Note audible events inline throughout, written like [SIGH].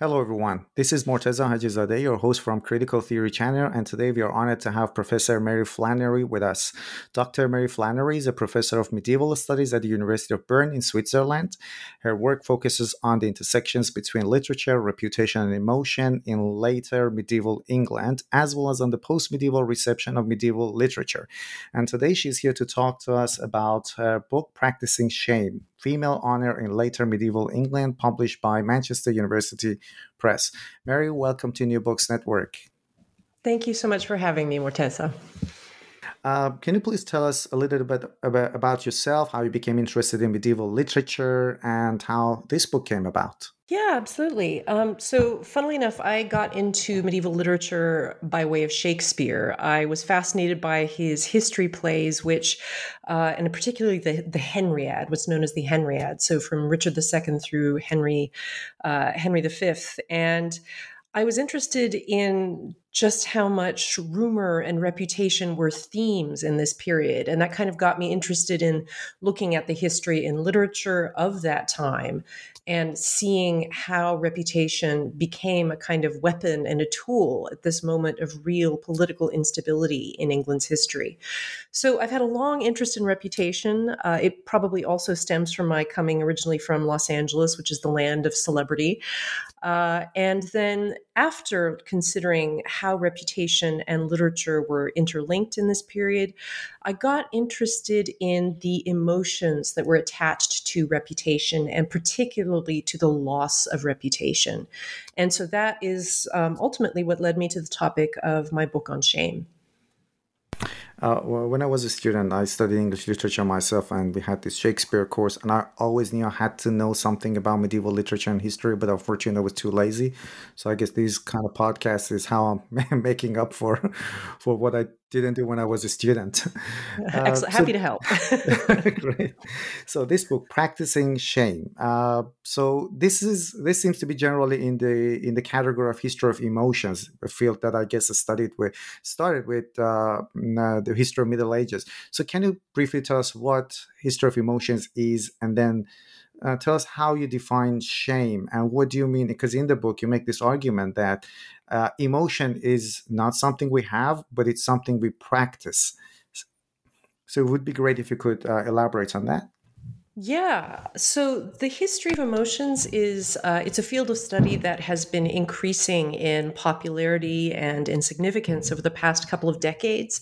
Hello, everyone. This is Morteza Hajizadeh, your host from Critical Theory Channel, and today we are honored to have Professor Mary Flannery with us. Dr. Mary Flannery is a professor of medieval studies at the University of Bern in Switzerland. Her work focuses on the intersections between literature, reputation, and emotion in later medieval England, as well as on the post medieval reception of medieval literature. And today she's here to talk to us about her book, Practicing Shame Female Honor in Later Medieval England, published by Manchester University Press. Mary, welcome to New Books Network. Thank you so much for having me, Morteza. Uh, can you please tell us a little bit about, yourself, how you became interested in medieval literature, and how this book came about? Yeah, absolutely. Um, so, funnily enough, I got into medieval literature by way of Shakespeare. I was fascinated by his history plays, which, uh, and particularly the the Henriad, what's known as the Henriad. So, from Richard II through Henry uh, Henry V, and I was interested in just how much rumor and reputation were themes in this period. And that kind of got me interested in looking at the history and literature of that time and seeing how reputation became a kind of weapon and a tool at this moment of real political instability in England's history. So I've had a long interest in reputation. Uh, it probably also stems from my coming originally from Los Angeles, which is the land of celebrity. Uh, and then after considering how reputation and literature were interlinked in this period, I got interested in the emotions that were attached to reputation and particularly to the loss of reputation. And so that is um, ultimately what led me to the topic of my book on shame. Uh, well, when I was a student, I studied English literature myself, and we had this Shakespeare course, and I always knew I had to know something about medieval literature and history, but unfortunately, I was too lazy. So I guess these kind of podcasts is how I'm [LAUGHS] making up for [LAUGHS] for what I didn't do when I was a student. [LAUGHS] Excellent. Uh, Happy to help. great. So this book, practicing shame. Uh, so this is this seems to be generally in the in the category of history of emotions, a field that I guess I studied with started with uh, the history of Middle Ages. So can you briefly tell us what history of emotions is, and then uh, tell us how you define shame and what do you mean because in the book you make this argument that uh, emotion is not something we have but it's something we practice so it would be great if you could uh, elaborate on that yeah. So the history of emotions is uh, it's a field of study that has been increasing in popularity and in significance over the past couple of decades.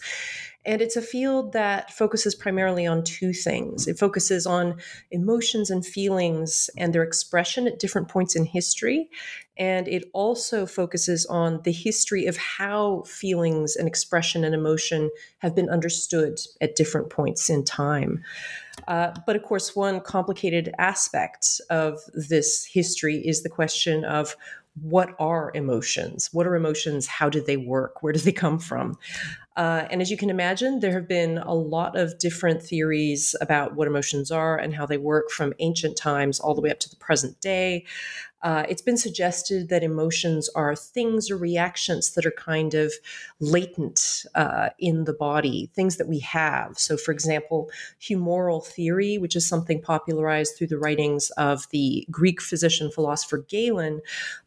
And it's a field that focuses primarily on two things. It focuses on emotions and feelings and their expression at different points in history. And it also focuses on the history of how feelings and expression and emotion have been understood at different points in time. Uh, but of course, one complicated aspect of this history is the question of what are emotions? What are emotions? How do they work? Where do they come from? Uh, and as you can imagine, there have been a lot of different theories about what emotions are and how they work from ancient times all the way up to the present day. Uh, it's been suggested that emotions are things or reactions that are kind of latent uh, in the body, things that we have. So, for example, humoral theory, which is something popularized through the writings of the Greek physician philosopher Galen,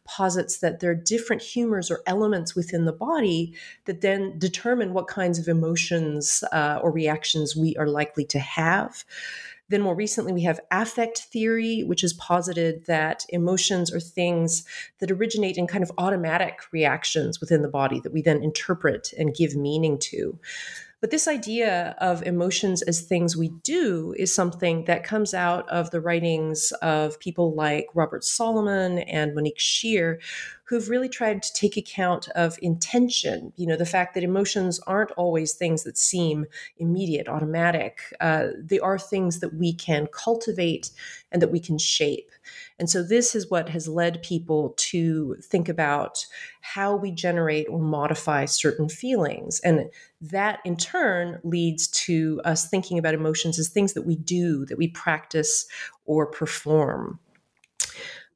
posits that there are different humors or elements within the body that then determine what kinds of emotions uh, or reactions we are likely to have. Then, more recently, we have affect theory, which has posited that emotions are things that originate in kind of automatic reactions within the body that we then interpret and give meaning to. But this idea of emotions as things we do is something that comes out of the writings of people like Robert Solomon and Monique Scheer, who've really tried to take account of intention. You know, the fact that emotions aren't always things that seem immediate, automatic. Uh, they are things that we can cultivate and that we can shape. And so this is what has led people to think about how we generate or modify certain feelings. And that in turn leads to us thinking about emotions as things that we do, that we practice or perform.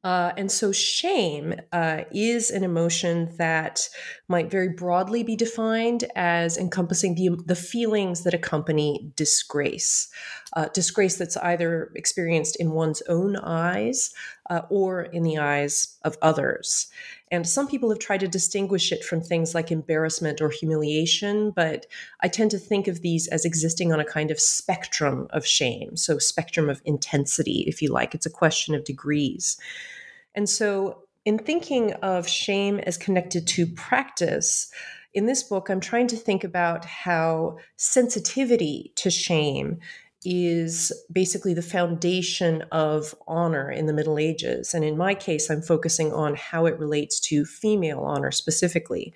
Uh, and so, shame uh, is an emotion that might very broadly be defined as encompassing the, the feelings that accompany disgrace. Uh, disgrace that's either experienced in one's own eyes uh, or in the eyes of others. And some people have tried to distinguish it from things like embarrassment or humiliation, but I tend to think of these as existing on a kind of spectrum of shame. So, spectrum of intensity, if you like. It's a question of degrees. And so, in thinking of shame as connected to practice, in this book, I'm trying to think about how sensitivity to shame is basically the foundation of honor in the Middle Ages. And in my case, I'm focusing on how it relates to female honor specifically.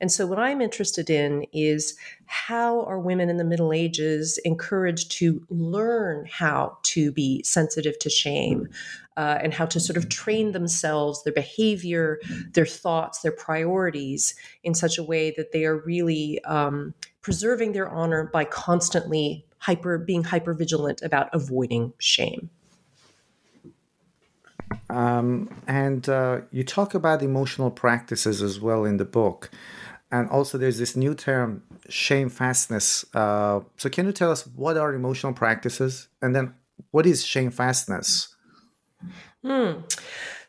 And so, what I'm interested in is how are women in the Middle Ages encouraged to learn how to be sensitive to shame uh, and how to sort of train themselves, their behavior, their thoughts, their priorities in such a way that they are really um, preserving their honor by constantly hyper being hyper vigilant about avoiding shame. Um, and uh, you talk about emotional practices as well in the book. And also, there's this new term, shamefastness. Uh, so, can you tell us what are emotional practices? And then, what is shamefastness? Hmm.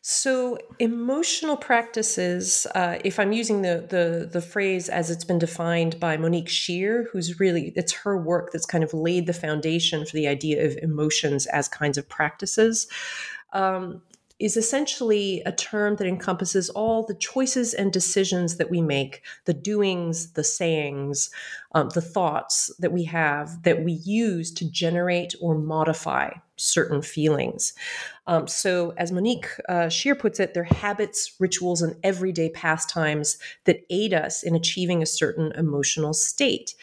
So, emotional practices, uh, if I'm using the, the, the phrase as it's been defined by Monique Scheer, who's really, it's her work that's kind of laid the foundation for the idea of emotions as kinds of practices. Um, is essentially a term that encompasses all the choices and decisions that we make, the doings, the sayings, um, the thoughts that we have that we use to generate or modify certain feelings. Um, so, as Monique uh, Scheer puts it, they're habits, rituals, and everyday pastimes that aid us in achieving a certain emotional state.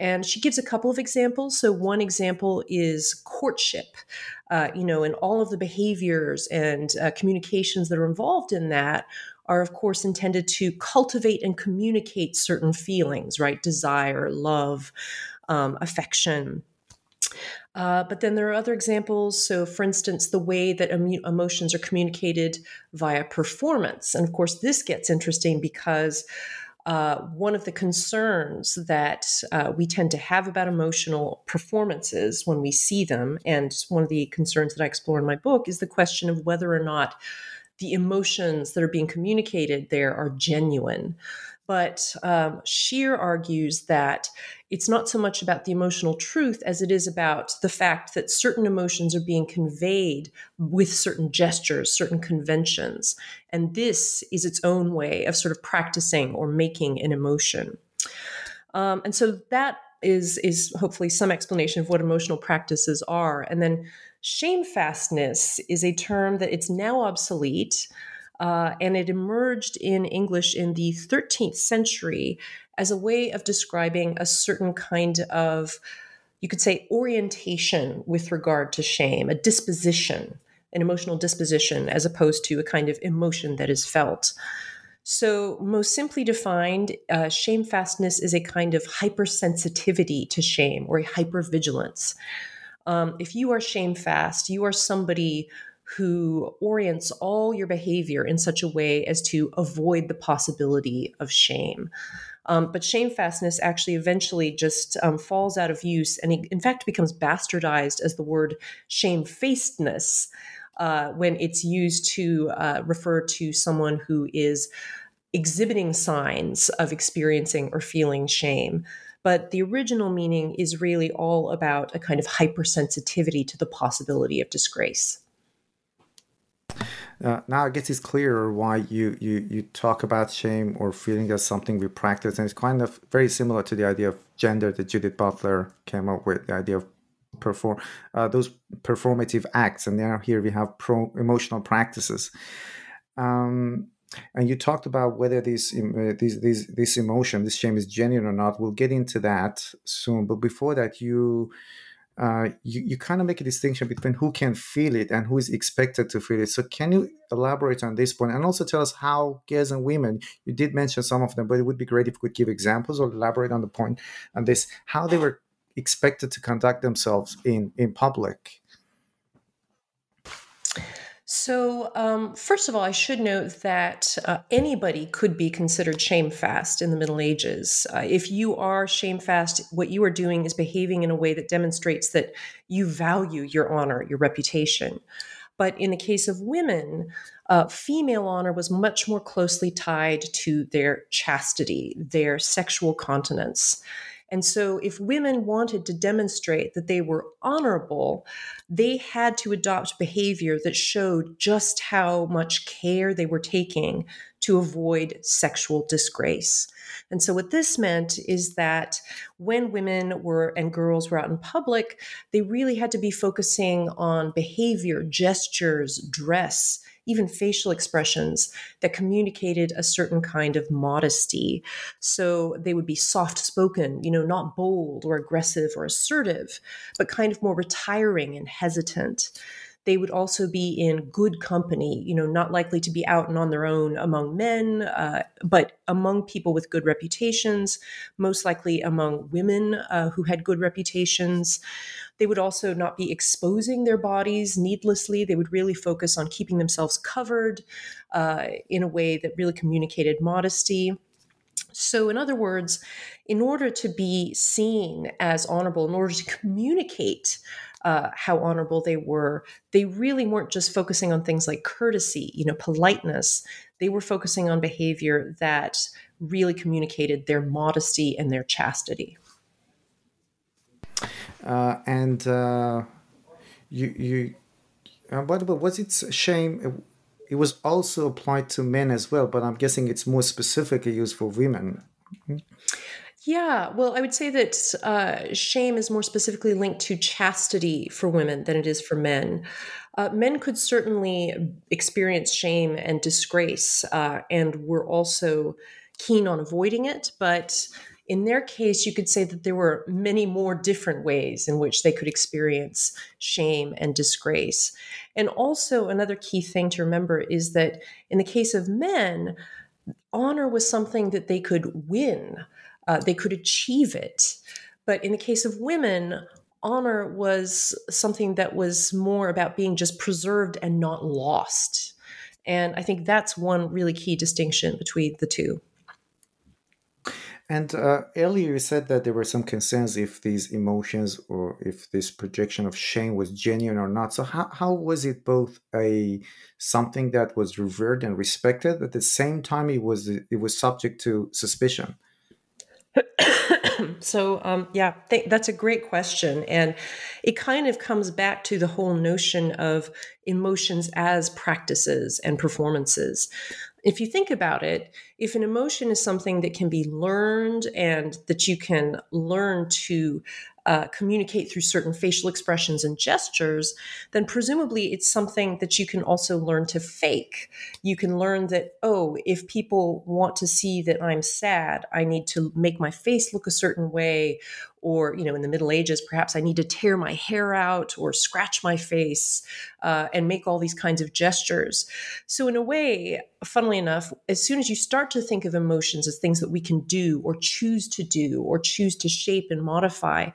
And she gives a couple of examples. So, one example is courtship. Uh, you know, and all of the behaviors and uh, communications that are involved in that are, of course, intended to cultivate and communicate certain feelings, right? Desire, love, um, affection. Uh, but then there are other examples. So, for instance, the way that emotions are communicated via performance. And of course, this gets interesting because uh, one of the concerns that uh, we tend to have about emotional performances when we see them, and one of the concerns that I explore in my book, is the question of whether or not the emotions that are being communicated there are genuine. But um, Scheer argues that it's not so much about the emotional truth as it is about the fact that certain emotions are being conveyed with certain gestures, certain conventions. And this is its own way of sort of practicing or making an emotion. Um, and so that is is hopefully some explanation of what emotional practices are. And then shamefastness is a term that it's now obsolete. Uh, and it emerged in English in the 13th century as a way of describing a certain kind of, you could say, orientation with regard to shame, a disposition, an emotional disposition, as opposed to a kind of emotion that is felt. So, most simply defined, uh, shamefastness is a kind of hypersensitivity to shame or a hypervigilance. Um, if you are shamefast, you are somebody who orients all your behavior in such a way as to avoid the possibility of shame. Um, but shamefastness actually eventually just um, falls out of use and in fact becomes bastardized as the word shamefacedness uh, when it's used to uh, refer to someone who is exhibiting signs of experiencing or feeling shame. But the original meaning is really all about a kind of hypersensitivity to the possibility of disgrace. Uh, now I guess it's clearer why you, you you talk about shame or feeling as something we practice, and it's kind of very similar to the idea of gender that Judith Butler came up with, the idea of perform uh, those performative acts, and now here we have pro emotional practices. Um, and you talked about whether this uh, this this this emotion, this shame, is genuine or not. We'll get into that soon, but before that, you uh, you, you kind of make a distinction between who can feel it and who is expected to feel it. So, can you elaborate on this point and also tell us how girls and women, you did mention some of them, but it would be great if you could give examples or elaborate on the point on this, how they were expected to conduct themselves in, in public? So, um, first of all, I should note that uh, anybody could be considered shamefast in the Middle Ages. Uh, if you are shamefast, what you are doing is behaving in a way that demonstrates that you value your honor, your reputation. But in the case of women, uh, female honor was much more closely tied to their chastity, their sexual continence. And so, if women wanted to demonstrate that they were honorable, they had to adopt behavior that showed just how much care they were taking to avoid sexual disgrace. And so, what this meant is that when women were and girls were out in public, they really had to be focusing on behavior, gestures, dress, even facial expressions that communicated a certain kind of modesty. So they would be soft spoken, you know, not bold or aggressive or assertive, but kind of more retiring and hesitant. They would also be in good company, you know, not likely to be out and on their own among men, uh, but among people with good reputations, most likely among women uh, who had good reputations. They would also not be exposing their bodies needlessly. They would really focus on keeping themselves covered uh, in a way that really communicated modesty. So, in other words, in order to be seen as honorable, in order to communicate uh, how honorable they were, they really weren't just focusing on things like courtesy, you know, politeness. They were focusing on behavior that really communicated their modesty and their chastity. Uh, and uh, you you uh, but, but was it shame? It was also applied to men as well, but I'm guessing it's more specifically used for women. Yeah, well, I would say that uh, shame is more specifically linked to chastity for women than it is for men. Uh, men could certainly experience shame and disgrace, uh, and were also keen on avoiding it, but in their case, you could say that there were many more different ways in which they could experience shame and disgrace. And also, another key thing to remember is that in the case of men, honor was something that they could win, uh, they could achieve it. But in the case of women, honor was something that was more about being just preserved and not lost. And I think that's one really key distinction between the two. And uh, earlier you said that there were some concerns if these emotions or if this projection of shame was genuine or not. So how, how was it both a something that was revered and respected at the same time it was it was subject to suspicion? [COUGHS] so um, yeah, th- that's a great question, and it kind of comes back to the whole notion of emotions as practices and performances. If you think about it, if an emotion is something that can be learned and that you can learn to uh, communicate through certain facial expressions and gestures, then presumably it's something that you can also learn to fake. You can learn that, oh, if people want to see that I'm sad, I need to make my face look a certain way, or you know in the middle ages perhaps i need to tear my hair out or scratch my face uh, and make all these kinds of gestures. So in a way funnily enough as soon as you start to think of emotions as things that we can do or choose to do or choose to shape and modify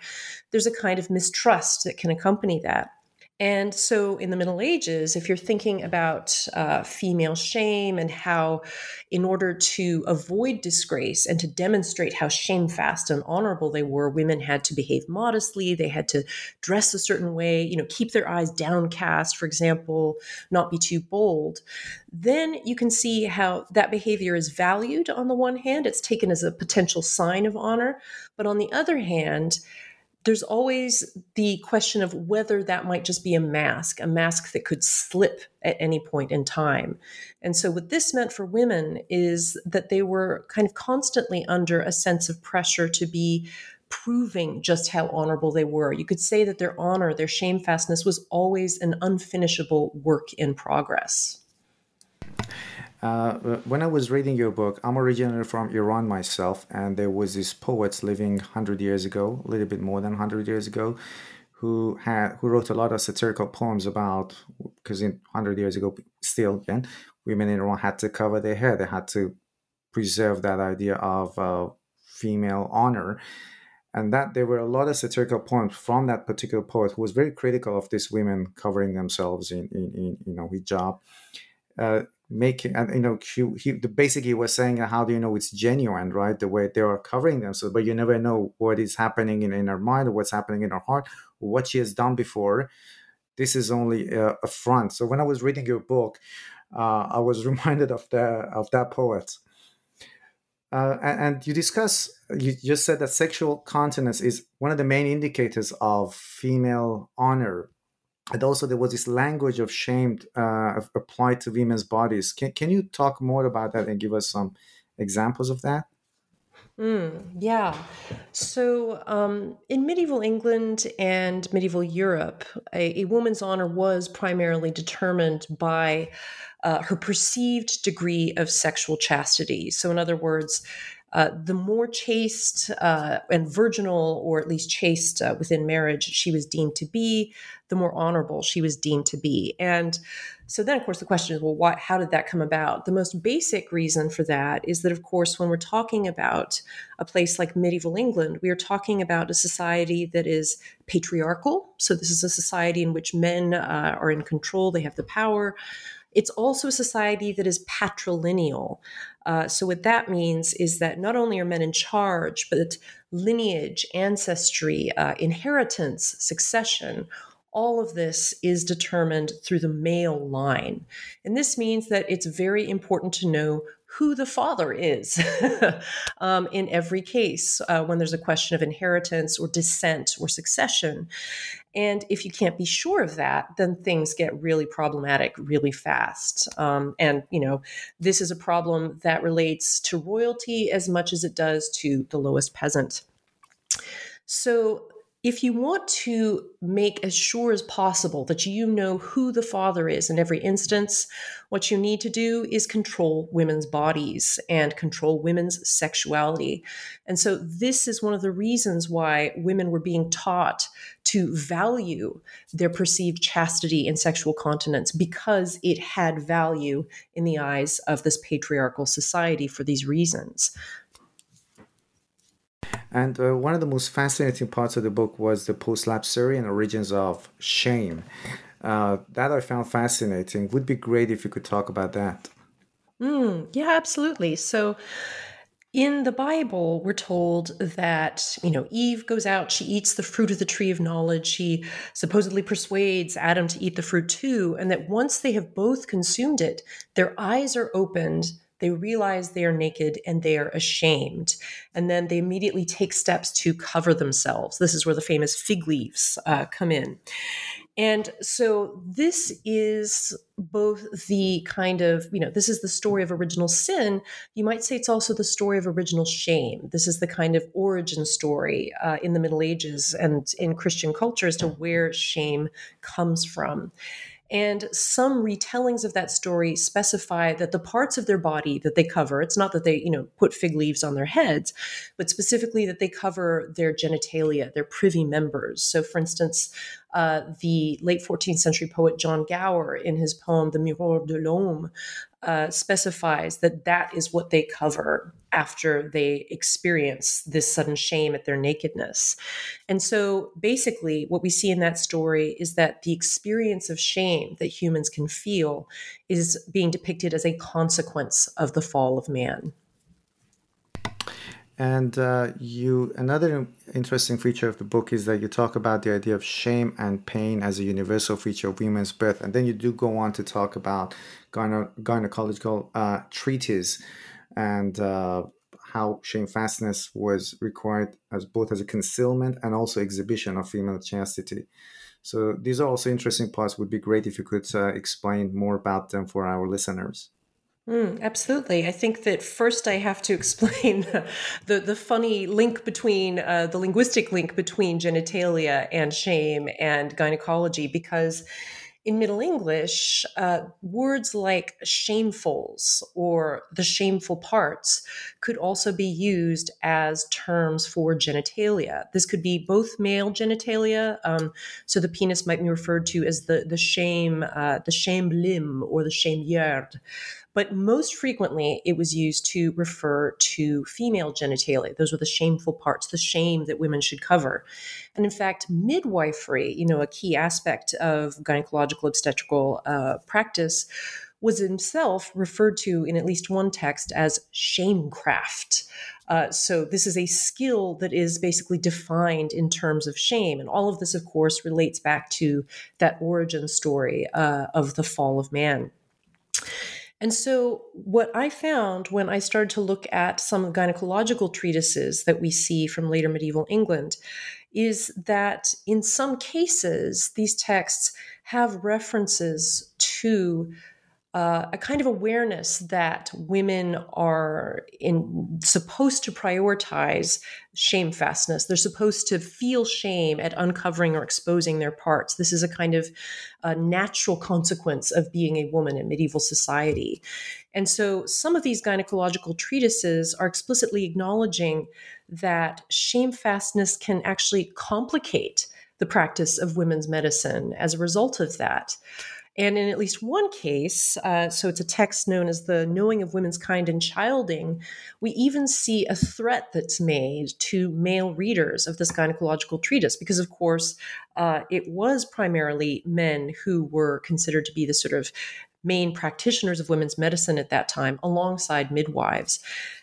there's a kind of mistrust that can accompany that and so, in the Middle Ages, if you're thinking about uh, female shame and how, in order to avoid disgrace and to demonstrate how shamefast and honorable they were, women had to behave modestly. They had to dress a certain way, you know, keep their eyes downcast, for example, not be too bold. Then you can see how that behavior is valued on the one hand, it's taken as a potential sign of honor. But on the other hand, there's always the question of whether that might just be a mask, a mask that could slip at any point in time. And so, what this meant for women is that they were kind of constantly under a sense of pressure to be proving just how honorable they were. You could say that their honor, their shamefastness was always an unfinishable work in progress. Uh, when I was reading your book, I'm originally from Iran myself, and there was this poet living 100 years ago, a little bit more than 100 years ago, who had who wrote a lot of satirical poems about because in 100 years ago, still again, women in Iran had to cover their hair, they had to preserve that idea of uh, female honor. And that there were a lot of satirical poems from that particular poet who was very critical of these women covering themselves in, in, in you know hijab. Uh, and you know he, he basically was saying how do you know it's genuine right? The way they are covering themselves but you never know what is happening in, in her mind or what's happening in her heart what she has done before. This is only a, a front. So when i was reading your book uh, i was [LAUGHS] reminded of the of that poet. Uh, and you discuss you just said that sexual continence is one of the main indicators of female honor and also there was this language of shame uh, applied to women's bodies. Can, can you talk more about that and give us some examples of that? Mm, yeah. So, um, in medieval England and medieval Europe, a, a woman's honor was primarily determined by uh, her perceived degree of sexual chastity. So, in other words, uh, the more chaste uh, and virginal, or at least chaste uh, within marriage, she was deemed to be, the more honorable she was deemed to be. And so then, of course, the question is well, why, how did that come about? The most basic reason for that is that, of course, when we're talking about a place like medieval England, we are talking about a society that is patriarchal. So, this is a society in which men uh, are in control, they have the power. It's also a society that is patrilineal. Uh, so, what that means is that not only are men in charge, but lineage, ancestry, uh, inheritance, succession, all of this is determined through the male line. And this means that it's very important to know who the father is [LAUGHS] um, in every case uh, when there's a question of inheritance or descent or succession. And if you can't be sure of that, then things get really problematic really fast. Um, and, you know, this is a problem that relates to royalty as much as it does to the lowest peasant. So if you want to make as sure as possible that you know who the father is in every instance, what you need to do is control women's bodies and control women's sexuality. And so, this is one of the reasons why women were being taught to value their perceived chastity and sexual continence because it had value in the eyes of this patriarchal society for these reasons. And uh, one of the most fascinating parts of the book was the post-lapsarian origins of shame. Uh, that I found fascinating. Would be great if you could talk about that. Mm, yeah, absolutely. So, in the Bible, we're told that, you know, Eve goes out, she eats the fruit of the tree of knowledge. She supposedly persuades Adam to eat the fruit too. And that once they have both consumed it, their eyes are opened they realize they are naked and they are ashamed. And then they immediately take steps to cover themselves. This is where the famous fig leaves uh, come in. And so this is both the kind of, you know, this is the story of original sin. You might say it's also the story of original shame. This is the kind of origin story uh, in the Middle Ages and in Christian culture as to where shame comes from. And some retellings of that story specify that the parts of their body that they cover, it's not that they, you know, put fig leaves on their heads, but specifically that they cover their genitalia, their privy members. So, for instance, uh, the late 14th century poet John Gower, in his poem The Mirour de l'Omme, uh, specifies that that is what they cover after they experience this sudden shame at their nakedness. And so basically, what we see in that story is that the experience of shame that humans can feel is being depicted as a consequence of the fall of man. And uh, you, another interesting feature of the book is that you talk about the idea of shame and pain as a universal feature of women's birth, and then you do go on to talk about gyne- gynecological uh, treatise and uh, how shamefastness was required as both as a concealment and also exhibition of female chastity. So these are also interesting parts. Would be great if you could uh, explain more about them for our listeners. Mm, absolutely. I think that first I have to [LAUGHS] explain the, the funny link between uh, the linguistic link between genitalia and shame and gynecology, because in Middle English, uh, words like shamefuls or the shameful parts could also be used as terms for genitalia. This could be both male genitalia, um, so the penis might be referred to as the the shame, uh, the shame limb or the shame yard but most frequently it was used to refer to female genitalia. Those were the shameful parts, the shame that women should cover. And in fact, midwifery, you know, a key aspect of gynecological obstetrical uh, practice, was himself referred to in at least one text as shamecraft. Uh, so, this is a skill that is basically defined in terms of shame. And all of this, of course, relates back to that origin story uh, of the fall of man. And so, what I found when I started to look at some gynecological treatises that we see from later medieval England is that in some cases, these texts have references to uh, a kind of awareness that women are in, supposed to prioritize shamefastness. They're supposed to feel shame at uncovering or exposing their parts. This is a kind of a natural consequence of being a woman in medieval society. And so some of these gynecological treatises are explicitly acknowledging that shamefastness can actually complicate the practice of women's medicine as a result of that. And in at least one case, uh, so it's a text known as the Knowing of Women's Kind and Childing, we even see a threat that's made to male readers of this gynecological treatise, because of course, uh, it was primarily men who were considered to be the sort of main practitioners of women's medicine at that time, alongside midwives.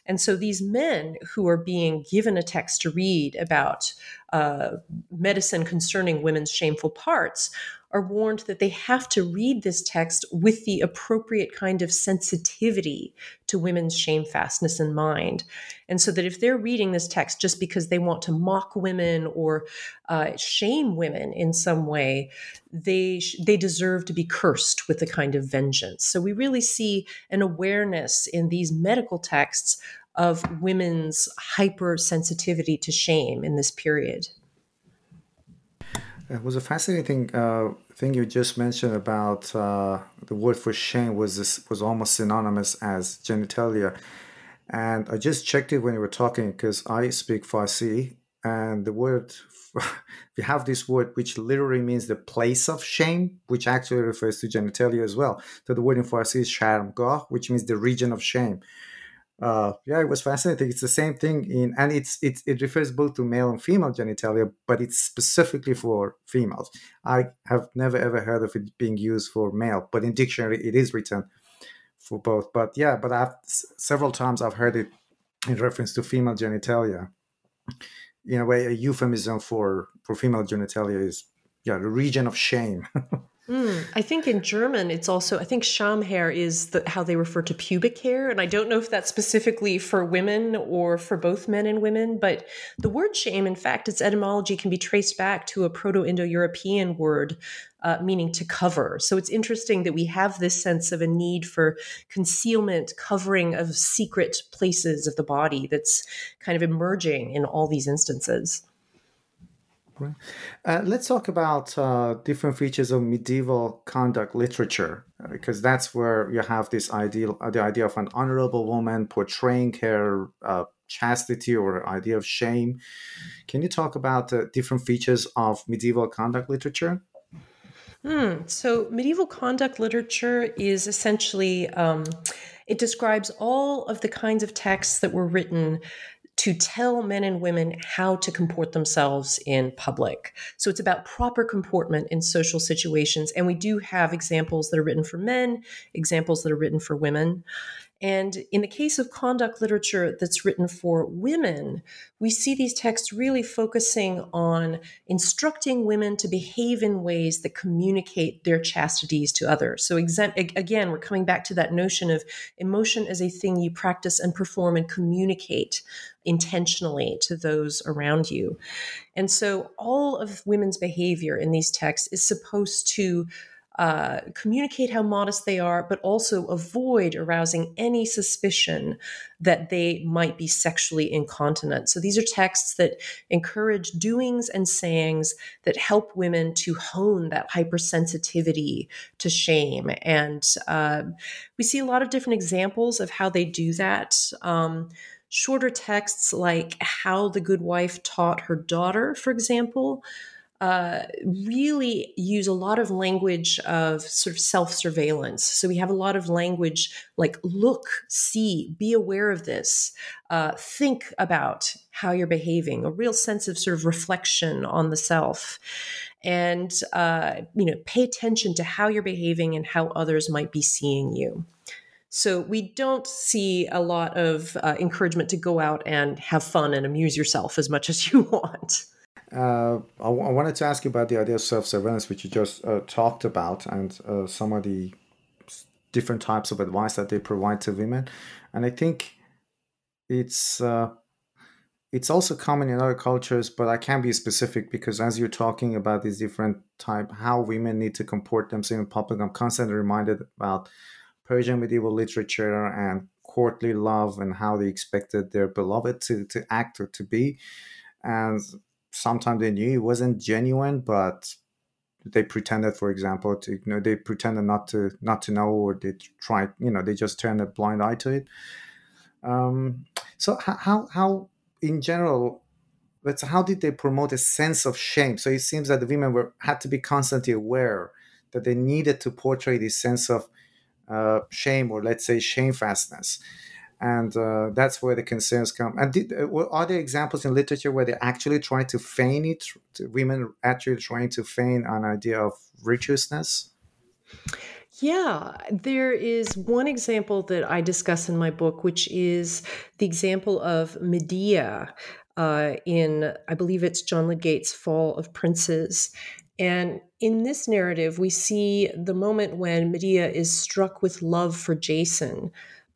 And so these men who are being given a text to read about uh, medicine concerning women's shameful parts are warned that they have to read this text with the appropriate kind of sensitivity to women's shamefastness in mind. And so that if they're reading this text just because they want to mock women or uh, shame women in some way, they, they deserve to be cursed with a kind of vengeance. So we really see an awareness in these medical texts of women's hypersensitivity to shame in this period. It was a fascinating uh, thing you just mentioned about uh, the word for shame was this, was almost synonymous as genitalia, and I just checked it when you were talking because I speak Farsi, and the word [LAUGHS] we have this word which literally means the place of shame, which actually refers to genitalia as well. So the word in Farsi is sharmgah, which means the region of shame uh, yeah, it was fascinating. It's the same thing in, and it's, it's it refers both to male and female genitalia, but it's specifically for females. I have never ever heard of it being used for male, but in dictionary it is written for both. But yeah, but I've several times I've heard it in reference to female genitalia. In a way, a euphemism for for female genitalia is yeah the region of shame. [LAUGHS] Mm, I think in German, it's also, I think Schamhaar is the, how they refer to pubic hair. And I don't know if that's specifically for women or for both men and women, but the word shame, in fact, its etymology can be traced back to a Proto Indo European word uh, meaning to cover. So it's interesting that we have this sense of a need for concealment, covering of secret places of the body that's kind of emerging in all these instances. Right. Uh, let's talk about uh, different features of medieval conduct literature, uh, because that's where you have this ideal, uh, the idea of an honorable woman portraying her uh, chastity or idea of shame. Can you talk about the different features of medieval conduct literature? Hmm. So, medieval conduct literature is essentially um, it describes all of the kinds of texts that were written to tell men and women how to comport themselves in public. So it's about proper comportment in social situations. And we do have examples that are written for men, examples that are written for women. And in the case of conduct literature that's written for women, we see these texts really focusing on instructing women to behave in ways that communicate their chastities to others. So, again, we're coming back to that notion of emotion as a thing you practice and perform and communicate intentionally to those around you. And so, all of women's behavior in these texts is supposed to uh, communicate how modest they are, but also avoid arousing any suspicion that they might be sexually incontinent. So these are texts that encourage doings and sayings that help women to hone that hypersensitivity to shame. And uh, we see a lot of different examples of how they do that. Um, shorter texts like how the good wife taught her daughter, for example, uh, really use a lot of language of sort of self surveillance. So we have a lot of language like look, see, be aware of this, uh, think about how you're behaving, a real sense of sort of reflection on the self. And, uh, you know, pay attention to how you're behaving and how others might be seeing you. So we don't see a lot of uh, encouragement to go out and have fun and amuse yourself as much as [LAUGHS] you want. Uh, I, w- I wanted to ask you about the idea of self surveillance, which you just uh, talked about, and uh, some of the different types of advice that they provide to women. And I think it's uh, it's also common in other cultures, but I can't be specific because as you're talking about these different type, how women need to comport themselves in public, I'm constantly reminded about Persian medieval literature and courtly love and how they expected their beloved to, to act or to be. And sometimes they knew it wasn't genuine, but they pretended, for example, to you know they pretended not to not to know, or they tried, you know, they just turned a blind eye to it. Um, so how how in general, let's how did they promote a sense of shame? So it seems that the women were had to be constantly aware that they needed to portray this sense of uh, shame, or let's say shamefastness and uh, that's where the concerns come. And did, uh, are there examples in literature where they actually try to feign it? Women actually trying to feign an idea of virtuousness. Yeah, there is one example that I discuss in my book, which is the example of Medea uh, in, I believe it's John Lydgate's Fall of Princes. And in this narrative, we see the moment when Medea is struck with love for Jason,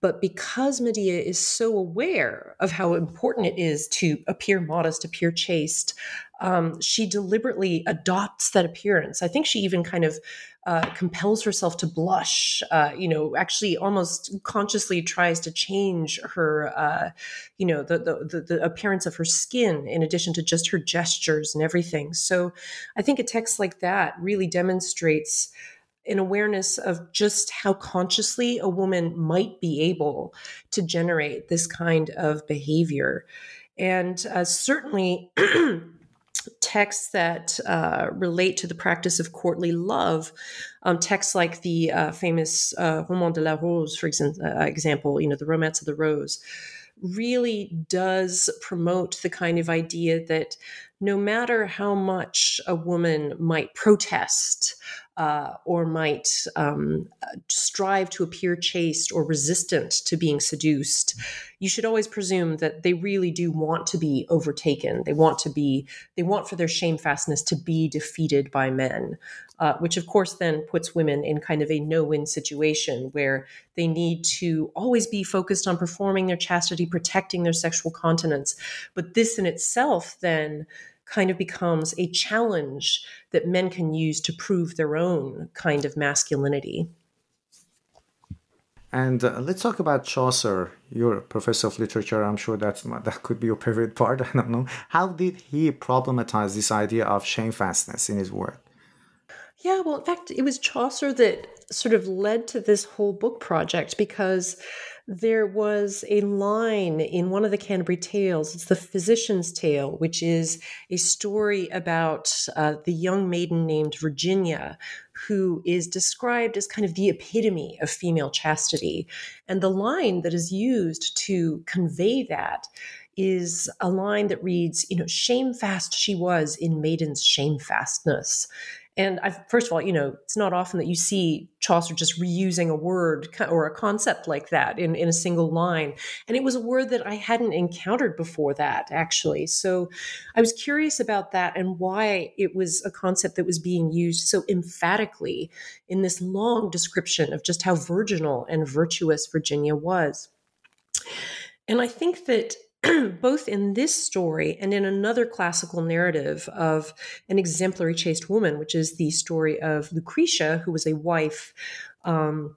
but because Medea is so aware of how important it is to appear modest, appear chaste, um, she deliberately adopts that appearance. I think she even kind of uh, compels herself to blush. Uh, you know, actually, almost consciously tries to change her, uh, you know, the, the the appearance of her skin, in addition to just her gestures and everything. So, I think a text like that really demonstrates an awareness of just how consciously a woman might be able to generate this kind of behavior. And uh, certainly, [CLEARS THROAT] texts that uh, relate to the practice of courtly love, um, texts like the uh, famous uh, Roman de la Rose, for uh, example, you know, the Romance of the Rose, really does promote the kind of idea that no matter how much a woman might protest uh, or might um, strive to appear chaste or resistant to being seduced, you should always presume that they really do want to be overtaken. They want to be, they want for their shamefastness to be defeated by men, uh, which of course then puts women in kind of a no win situation where they need to always be focused on performing their chastity, protecting their sexual continence. But this in itself then kind of becomes a challenge that men can use to prove their own kind of masculinity. And uh, let's talk about Chaucer. You're a professor of literature. I'm sure that's that could be your [LAUGHS] favorite part. I don't know. How did he problematize this idea of shamefastness in his work? Yeah, well, in fact, it was Chaucer that sort of led to this whole book project because there was a line in one of the Canterbury Tales. It's the Physician's Tale, which is a story about uh, the young maiden named Virginia, who is described as kind of the epitome of female chastity. And the line that is used to convey that is a line that reads, you know, shamefast she was in maiden's shamefastness. And I, first of all, you know, it's not often that you see Chaucer just reusing a word or a concept like that in, in a single line. And it was a word that I hadn't encountered before that, actually. So I was curious about that and why it was a concept that was being used so emphatically in this long description of just how virginal and virtuous Virginia was. And I think that [CLEARS THROAT] both in this story and in another classical narrative of an exemplary chaste woman, which is the story of Lucretia, who was a wife. Um,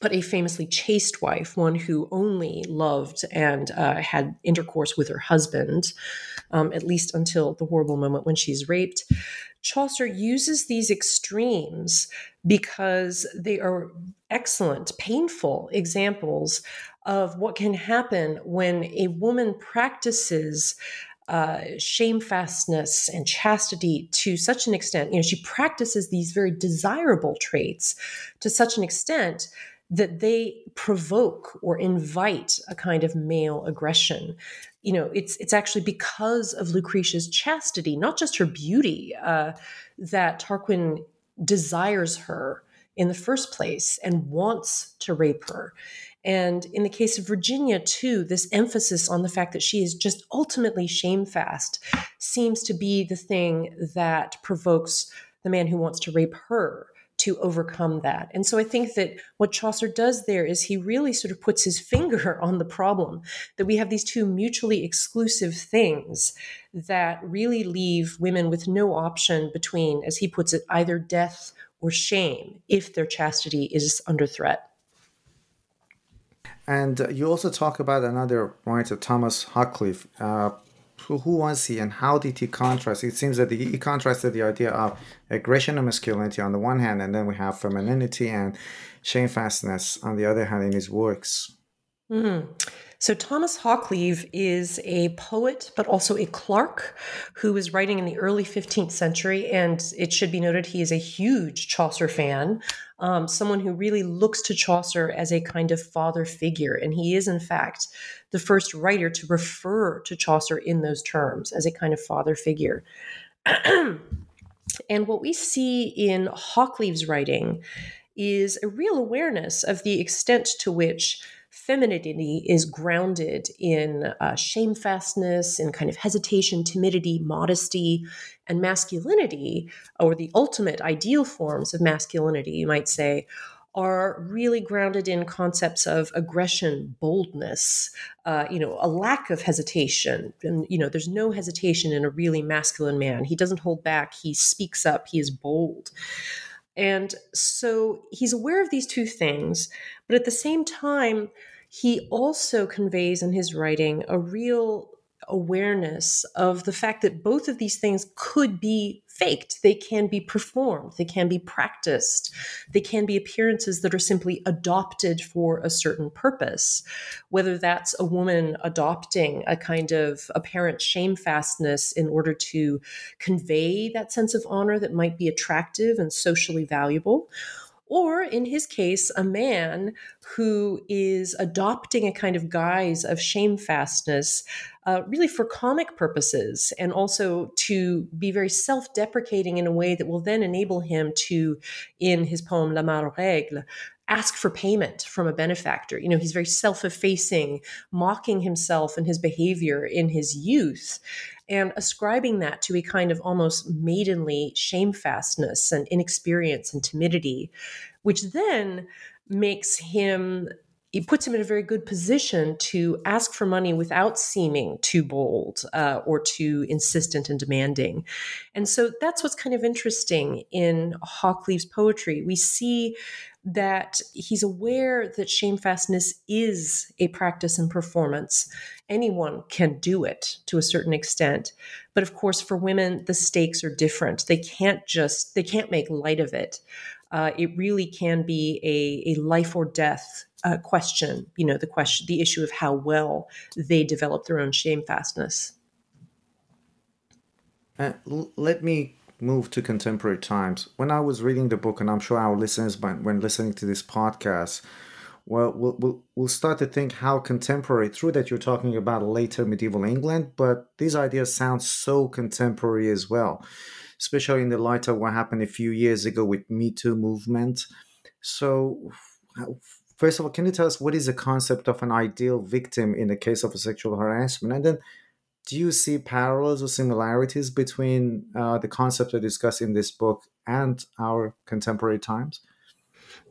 but a famously chaste wife, one who only loved and uh, had intercourse with her husband, um, at least until the horrible moment when she's raped. Chaucer uses these extremes because they are excellent, painful examples of what can happen when a woman practices uh, shamefastness and chastity to such an extent. You know, she practices these very desirable traits to such an extent that they provoke or invite a kind of male aggression. You know, it's it's actually because of Lucretia's chastity, not just her beauty, uh, that Tarquin desires her in the first place and wants to rape her. And in the case of Virginia, too, this emphasis on the fact that she is just ultimately shamefast seems to be the thing that provokes the man who wants to rape her to overcome that. And so I think that what Chaucer does there is he really sort of puts his finger [LAUGHS] on the problem that we have these two mutually exclusive things that really leave women with no option between, as he puts it, either death or shame if their chastity is under threat. And you also talk about another writer, Thomas Hoccleve. Uh, who was he and how did he contrast? It seems that he contrasted the idea of aggression and masculinity on the one hand, and then we have femininity and shamefastness on the other hand in his works. Mm-hmm. So, Thomas Hoccleve is a poet, but also a clerk who was writing in the early 15th century. And it should be noted he is a huge Chaucer fan, um, someone who really looks to Chaucer as a kind of father figure. And he is, in fact, the first writer to refer to Chaucer in those terms as a kind of father figure. [CLEARS THROAT] and what we see in Hoccleve's writing is a real awareness of the extent to which femininity is grounded in uh, shamefastness and kind of hesitation, timidity, modesty, and masculinity, or the ultimate ideal forms of masculinity, you might say, are really grounded in concepts of aggression, boldness, uh, you know, a lack of hesitation. And, you know, there's no hesitation in a really masculine man. He doesn't hold back, he speaks up, he is bold. And so he's aware of these two things, but at the same time, he also conveys in his writing a real awareness of the fact that both of these things could be faked. They can be performed, they can be practiced, they can be appearances that are simply adopted for a certain purpose. Whether that's a woman adopting a kind of apparent shamefastness in order to convey that sense of honor that might be attractive and socially valuable or in his case, a man who is adopting a kind of guise of shamefastness, uh, really for comic purposes, and also to be very self deprecating in a way that will then enable him to, in his poem La Male Règle, ask for payment from a benefactor. You know, he's very self effacing, mocking himself and his behavior in his youth and ascribing that to a kind of almost maidenly shamefastness and inexperience and timidity, which then makes him it puts him in a very good position to ask for money without seeming too bold uh, or too insistent and demanding. And so that's what's kind of interesting in Hoccleve's poetry. We see that he's aware that shamefastness is a practice and performance. Anyone can do it to a certain extent. But of course, for women, the stakes are different. They can't just, they can't make light of it. Uh, it really can be a, a life or death uh, question, you know, the question, the issue of how well they develop their own shamefastness. Uh, l- let me move to contemporary times. When I was reading the book, and I'm sure our listeners, when listening to this podcast, well, we'll, we'll, we'll start to think how contemporary, through that you're talking about later medieval England, but these ideas sound so contemporary as well, especially in the light of what happened a few years ago with Me Too movement. So, first of all, can you tell us what is the concept of an ideal victim in the case of sexual harassment? And then do you see parallels or similarities between uh, the concept I discussed in this book and our contemporary times?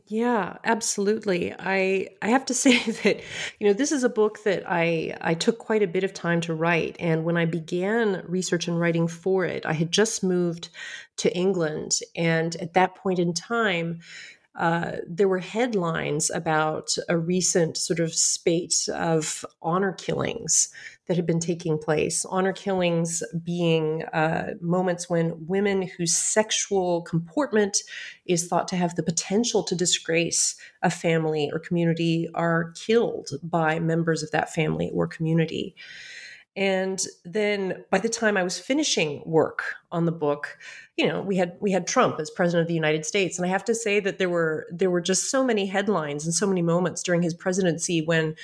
Yeah, absolutely. I I have to [LAUGHS] say that you know this is a book that I I took quite a bit of time to write and when I began research and writing for it, I had just moved to England and at that point in time uh, there were headlines about a recent sort of spate of honor killings that had been taking place. Honor killings being uh, moments when women whose sexual comportment is thought to have the potential to disgrace a family or community are killed by members of that family or community. And then by the time I was finishing work on the book, you know, we had we had Trump as president of the United States, and I have to say that there were there were just so many headlines and so many moments during his presidency when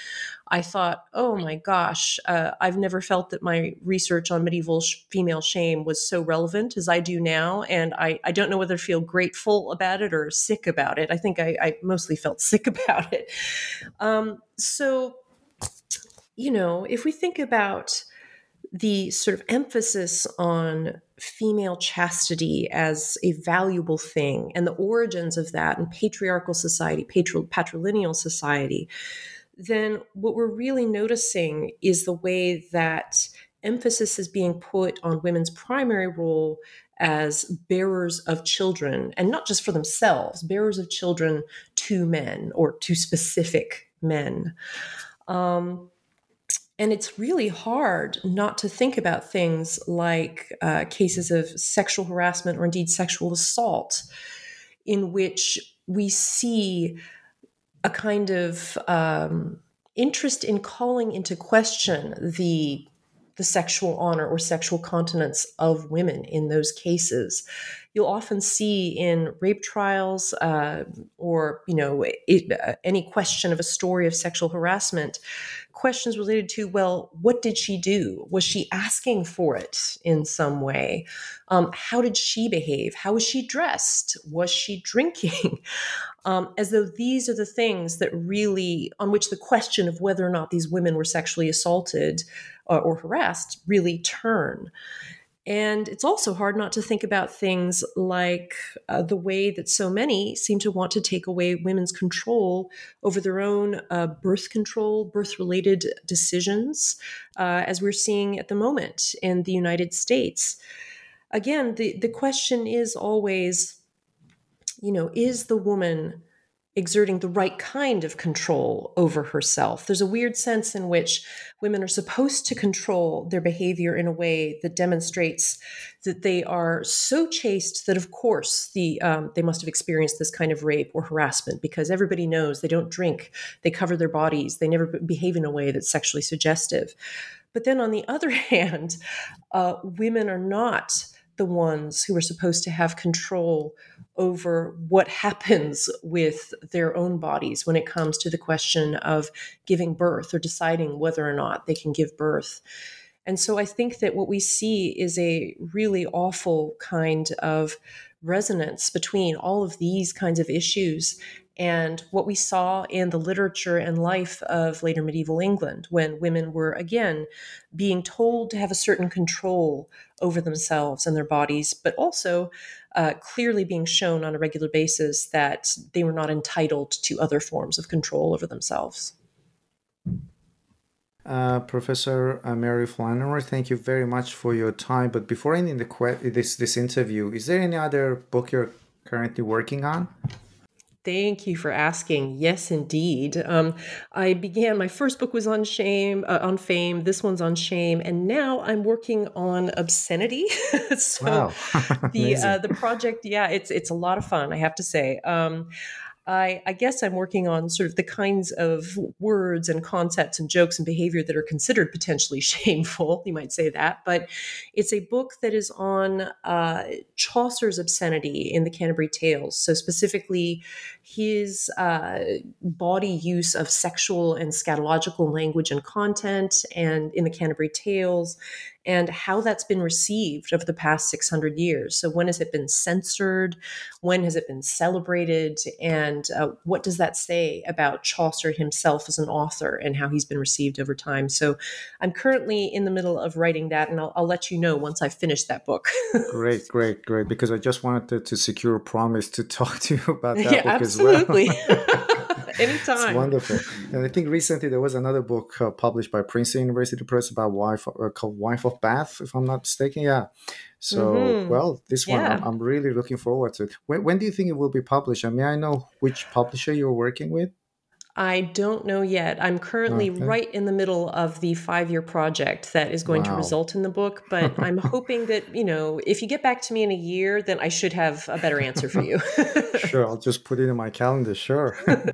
I thought, oh my gosh, uh, I've never felt that my research on medieval sh- female shame was so relevant as I do now, and I I don't know whether to feel grateful about it or sick about it. I think I, I mostly felt [LAUGHS] sick about it. Um, so you know, if we think about the sort of emphasis on female chastity as a valuable thing and the origins of that in patriarchal society, patri- patrilineal society, then what we're really noticing is the way that emphasis is being put on women's primary role as bearers of children, and not just for themselves, bearers of children to men or to specific men. Um, and it's really hard not to think about things like uh, cases of sexual harassment or indeed sexual assault, in which we see a kind of um, interest in calling into question the the sexual honor or sexual continence of women in those cases. You'll often see in rape trials uh, or you know it, uh, any question of a story of sexual harassment questions related to well what did she do? Was she asking for it in some way? Um, how did she behave? How was she dressed? Was she [LAUGHS] drinking? Um, as though these are the things that really on which the question of whether or not these women were sexually assaulted uh, or harassed really turn and it's also hard not to think about things like uh, the way that so many seem to want to take away women's control over their own uh, birth control, birth related decisions, uh, as we're seeing at the moment in the United States. Again, the, the question is always you know, is the woman exerting the right kind of control over herself. There's a weird sense in which women are supposed to control their behavior in a way that demonstrates that they are so chaste that, of course, the um, they must have experienced this kind of rape or harassment because everybody knows they don't drink, they cover their bodies, they never behave in a way that's sexually suggestive. But then, on the [LAUGHS] other hand, uh, women are not the ones who are supposed to have control over what [LAUGHS] happens with their own bodies when it comes to the question of giving birth or deciding whether or not they can give birth. And so I think that what we see is a really awful kind of resonance between all of these kinds of issues and what we saw in the literature and life of later medieval England when women were again being told to have a certain control over themselves and their bodies, but also uh, clearly being shown on a regular basis that they were not entitled to other forms of control over themselves. Uh, Professor uh, Mary Flannery, thank you very much for your time. But before ending the que- this this interview, is there any other book you're currently working on? Thank you for asking. Yes, indeed. Um, I began. My first book was on shame, uh, on fame. This one's on shame, and now I'm working on obscenity. [LAUGHS] so [LAUGHS] the uh, the project, yeah, it's it's a lot of fun. I have to say. Um, I, I, guess I'm working on sort of the kinds of words and concepts and jokes and behavior that are considered potentially [LAUGHS] shameful. You might say that, but it's a book that is on uh, Chaucer's obscenity in the Canterbury Tales. So specifically, his uh, body use of sexual and scatological language and content, and in the Canterbury Tales, and how that's been received over the past 600 years. So, when has it been censored? When has it been celebrated? And uh, what does that say about Chaucer himself as an author and how he's been received over time? So, I'm currently in the middle of writing that, and I'll, I'll let you know once I finish that book. great, great, great. Because I just wanted to, to, secure a promise to talk to you about [LAUGHS] that yeah, book absolutely. as well. [LAUGHS] Anytime. It's wonderful. And I think recently there was another book uh, published by Princeton University Press about wife uh, called Wife of Bath, if I'm not mistaken. Yeah. So, mm-hmm. well, this one yeah. I'm, I'm, really looking forward to. When, when do you think it will be published? I may I know which publisher you're working with? I don't know yet. I'm currently okay. right in the middle of the five year project that is going wow. to result in the book, but [LAUGHS] I'm hoping that, you know, if you get back to me in a year, then I should have a better answer for you. [LAUGHS] sure. I'll just put it in my calendar. Sure. [LAUGHS]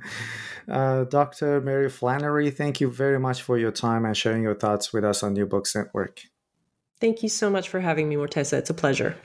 uh, Dr. Mary Flannery, thank you very much for your time and sharing your thoughts with us on New Books Network. Thank you so much for having me, Morteza. It's a pleasure.